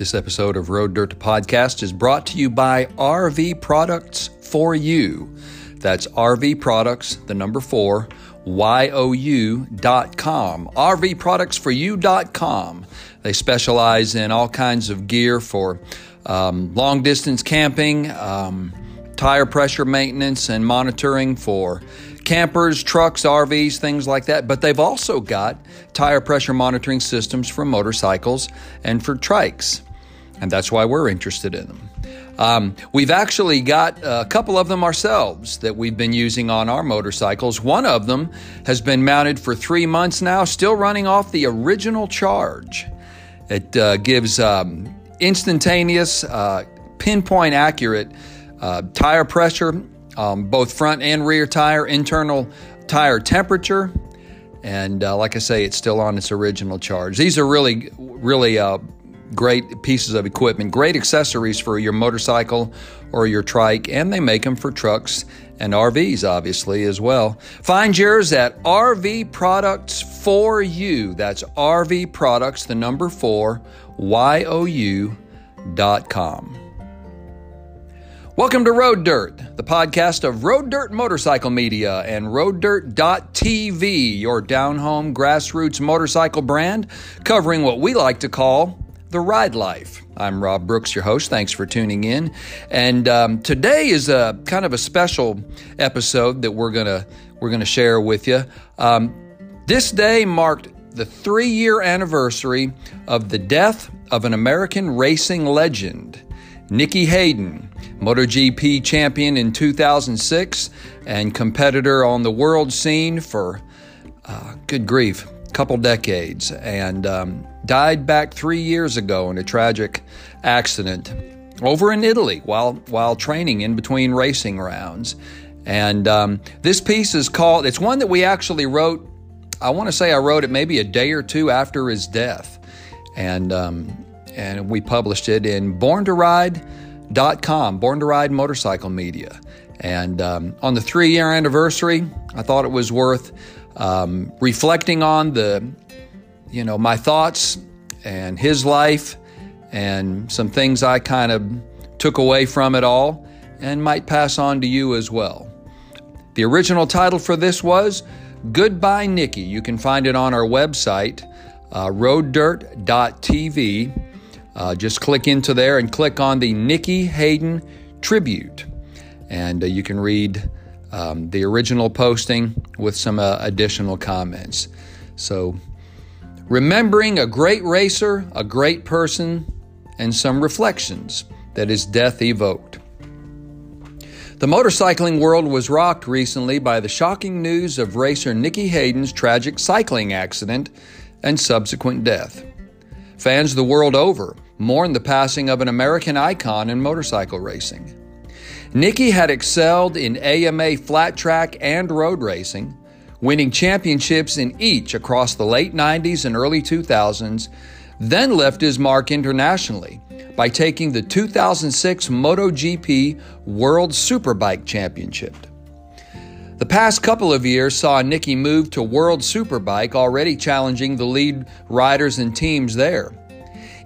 This episode of Road Dirt Podcast is brought to you by RV Products for You. That's RV Products, the number four, Y-O-U dot com. They specialize in all kinds of gear for um, long distance camping, um, tire pressure maintenance and monitoring for campers, trucks, RVs, things like that. But they've also got tire pressure monitoring systems for motorcycles and for trikes and that's why we're interested in them. Um, we've actually got a couple of them ourselves that we've been using on our motorcycles. One of them has been mounted for three months now, still running off the original charge. It uh, gives um, instantaneous, uh, pinpoint accurate uh, tire pressure, um, both front and rear tire, internal tire temperature, and uh, like I say, it's still on its original charge. These are really, really uh, great pieces of equipment, great accessories for your motorcycle or your trike, and they make them for trucks and RVs, obviously, as well. Find yours at RV Products for You. That's RV Products, the number four, Y O U dot com. Welcome to Road Dirt, the podcast of Road Dirt Motorcycle Media and RoadDirt.tv, your down home grassroots motorcycle brand, covering what we like to call the Ride Life. I'm Rob Brooks, your host. Thanks for tuning in. And um, today is a kind of a special episode that we're gonna we're gonna share with you. Um, this day marked the three-year anniversary of the death of an American racing legend, Nicky Hayden, MotoGP champion in 2006 and competitor on the world scene for uh, good grief, a couple decades, and um, died back three years ago in a tragic accident over in Italy while while training in between racing rounds. And um, this piece is called. It's one that we actually wrote. I want to say I wrote it maybe a day or two after his death, and um, and we published it in Born to Ride.com, Born to Ride Motorcycle Media. And um, on the three year anniversary, I thought it was worth um, reflecting on the you know, my thoughts and his life and some things I kind of took away from it all and might pass on to you as well. The original title for this was Goodbye Nicky. You can find it on our website, uh, roaddirt.tv. Uh, just click into there and click on the Nicky Hayden tribute. And uh, you can read um, the original posting with some uh, additional comments. So remembering a great racer, a great person, and some reflections that his death evoked. The motorcycling world was rocked recently by the shocking news of racer Nicky Hayden's tragic cycling accident and subsequent death. Fans the world over mourn the passing of an American icon in motorcycle racing. Nicky had excelled in AMA flat track and road racing, winning championships in each across the late 90s and early 2000s, then left his mark internationally by taking the 2006 MotoGP World Superbike Championship. The past couple of years saw Nicky move to World Superbike, already challenging the lead riders and teams there.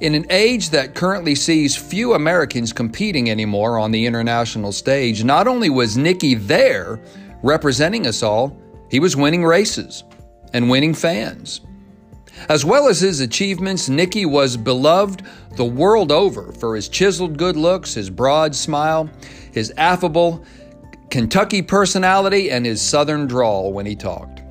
In an age that currently sees few Americans competing anymore on the international stage, not only was Nicky there representing us all, he was winning races and winning fans. As well as his achievements, Nicky was beloved the world over for his chiseled good looks, his broad smile, his affable Kentucky personality, and his southern drawl when he talked.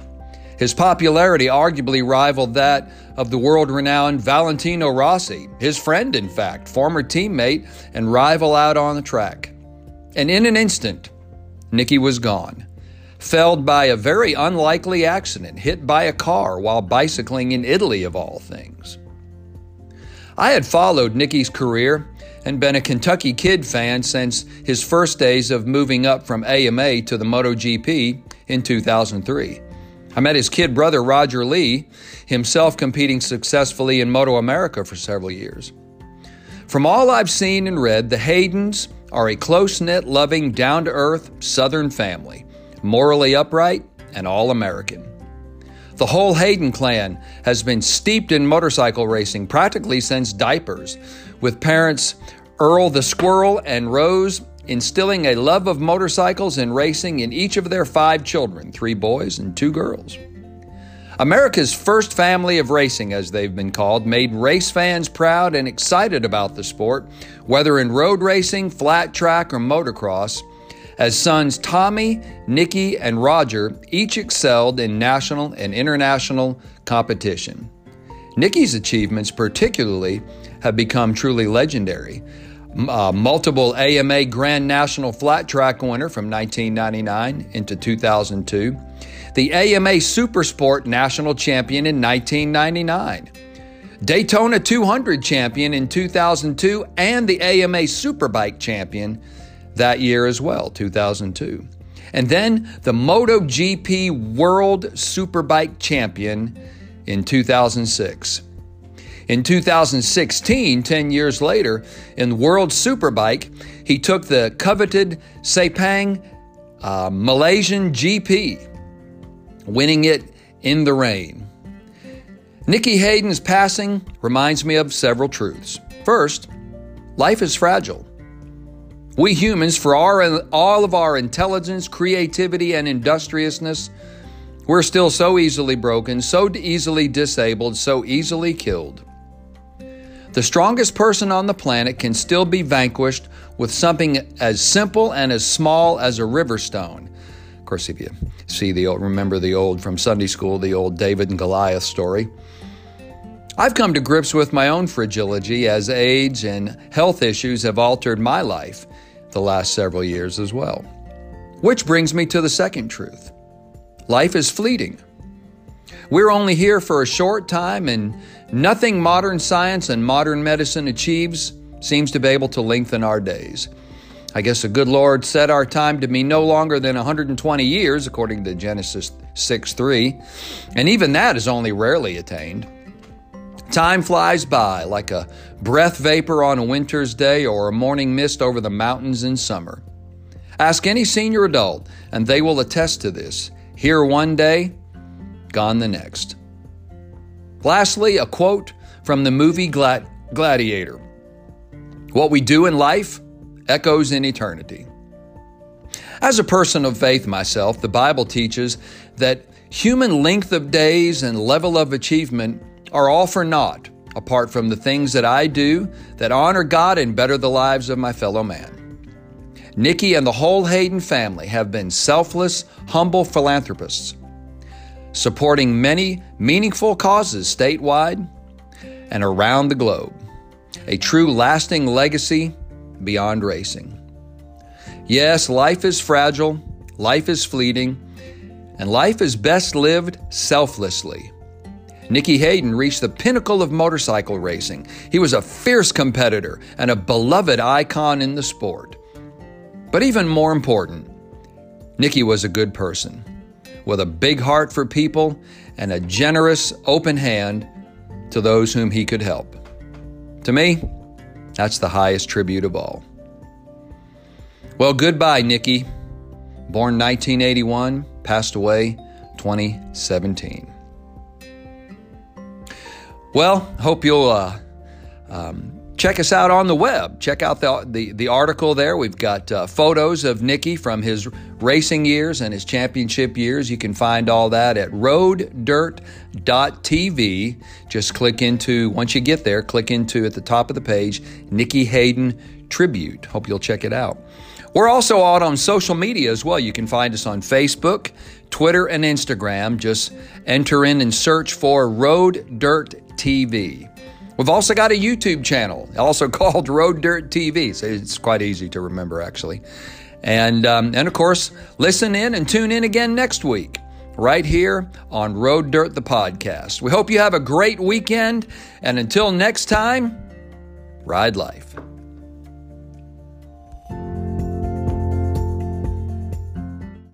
His popularity arguably rivaled that of the world renowned Valentino Rossi, his friend, in fact, former teammate and rival out on the track. And in an instant, Nicky was gone felled by a very unlikely accident, hit by a car while bicycling in Italy, of all things. I had followed Nicky's career and been a Kentucky Kid fan since his first days of moving up from AMA to the MotoGP in 2003. I met his kid brother Roger Lee, himself competing successfully in Moto America for several years. From all I've seen and read, the Haydens are a close knit, loving, down to earth Southern family morally upright, and all American. The whole Hayden clan has been steeped in motorcycle racing practically since diapers, with parents Earl the Squirrel and Rose instilling a love of motorcycles and racing in each of their five children three boys and two girls. America's first family of racing, as they've been called, made race fans proud and excited about the sport, whether in road racing, flat track, or motocross, as sons Tommy, Nicky, and Roger each excelled in national and international competition. Nicky's achievements, particularly, have become truly legendary. Uh, multiple AMA Grand National Flat Track winner from 1999 into 2002 the AMA Supersport National Champion in 1999, Daytona 200 Champion in 2002, and the AMA Superbike Champion that year as well, 2002. And then the MotoGP World Superbike Champion in 2006. In 2016, 10 years later, in World Superbike, he took the coveted Sepang uh, Malaysian GP winning it in the rain. Nicky Hayden's passing reminds me of several truths. First, life is fragile. We humans, for our, all of our intelligence, creativity, and industriousness, we're still so easily broken, so easily disabled, so easily killed. The strongest person on the planet can still be vanquished with something as simple and as small as a river stone. Of course, if you see the old, remember the old from Sunday school, the old David and Goliath story. I've come to grips with my own fragility as age and health issues have altered my life the last several years as well. Which brings me to the second truth life is fleeting. We're only here for a short time, and nothing modern science and modern medicine achieves seems to be able to lengthen our days. I guess the good Lord set our time to be no longer than 120 years, according to Genesis 6 3, and even that is only rarely attained. Time flies by like a breath vapor on a winter's day or a morning mist over the mountains in summer. Ask any senior adult, and they will attest to this. Here one day, gone the next. Lastly, a quote from the movie Glad- Gladiator What we do in life echoes in eternity. As a person of faith myself, the Bible teaches that human length of days and level of achievement are all for naught apart from the things that I do that honor God and better the lives of my fellow man. Nicky and the whole Hayden family have been selfless, humble philanthropists, supporting many meaningful causes statewide and around the globe. A true lasting legacy beyond racing. Yes, life is fragile, life is fleeting, and life is best lived selflessly. Nicky Hayden reached the pinnacle of motorcycle racing. He was a fierce competitor and a beloved icon in the sport. But even more important, Nicky was a good person with a big heart for people and a generous, open hand to those whom he could help. To me, that's the highest tribute of all. Well, goodbye, Nicky. Born 1981, passed away 2017. Well, hope you'll uh, um, check us out on the web. Check out the, the, the article there. We've got uh, photos of Nicky from his racing years and his championship years. You can find all that at roaddirt.tv. Just click into, once you get there, click into at the top of the page, Nicky Hayden Tribute. Hope you'll check it out. We're also out on social media as well. You can find us on Facebook, Twitter, and Instagram. Just enter in and search for Road Dirt TV. We've also got a YouTube channel, also called Road Dirt TV. So it's quite easy to remember, actually. And, um, and of course, listen in and tune in again next week, right here on Road Dirt, the podcast. We hope you have a great weekend. And until next time, ride life.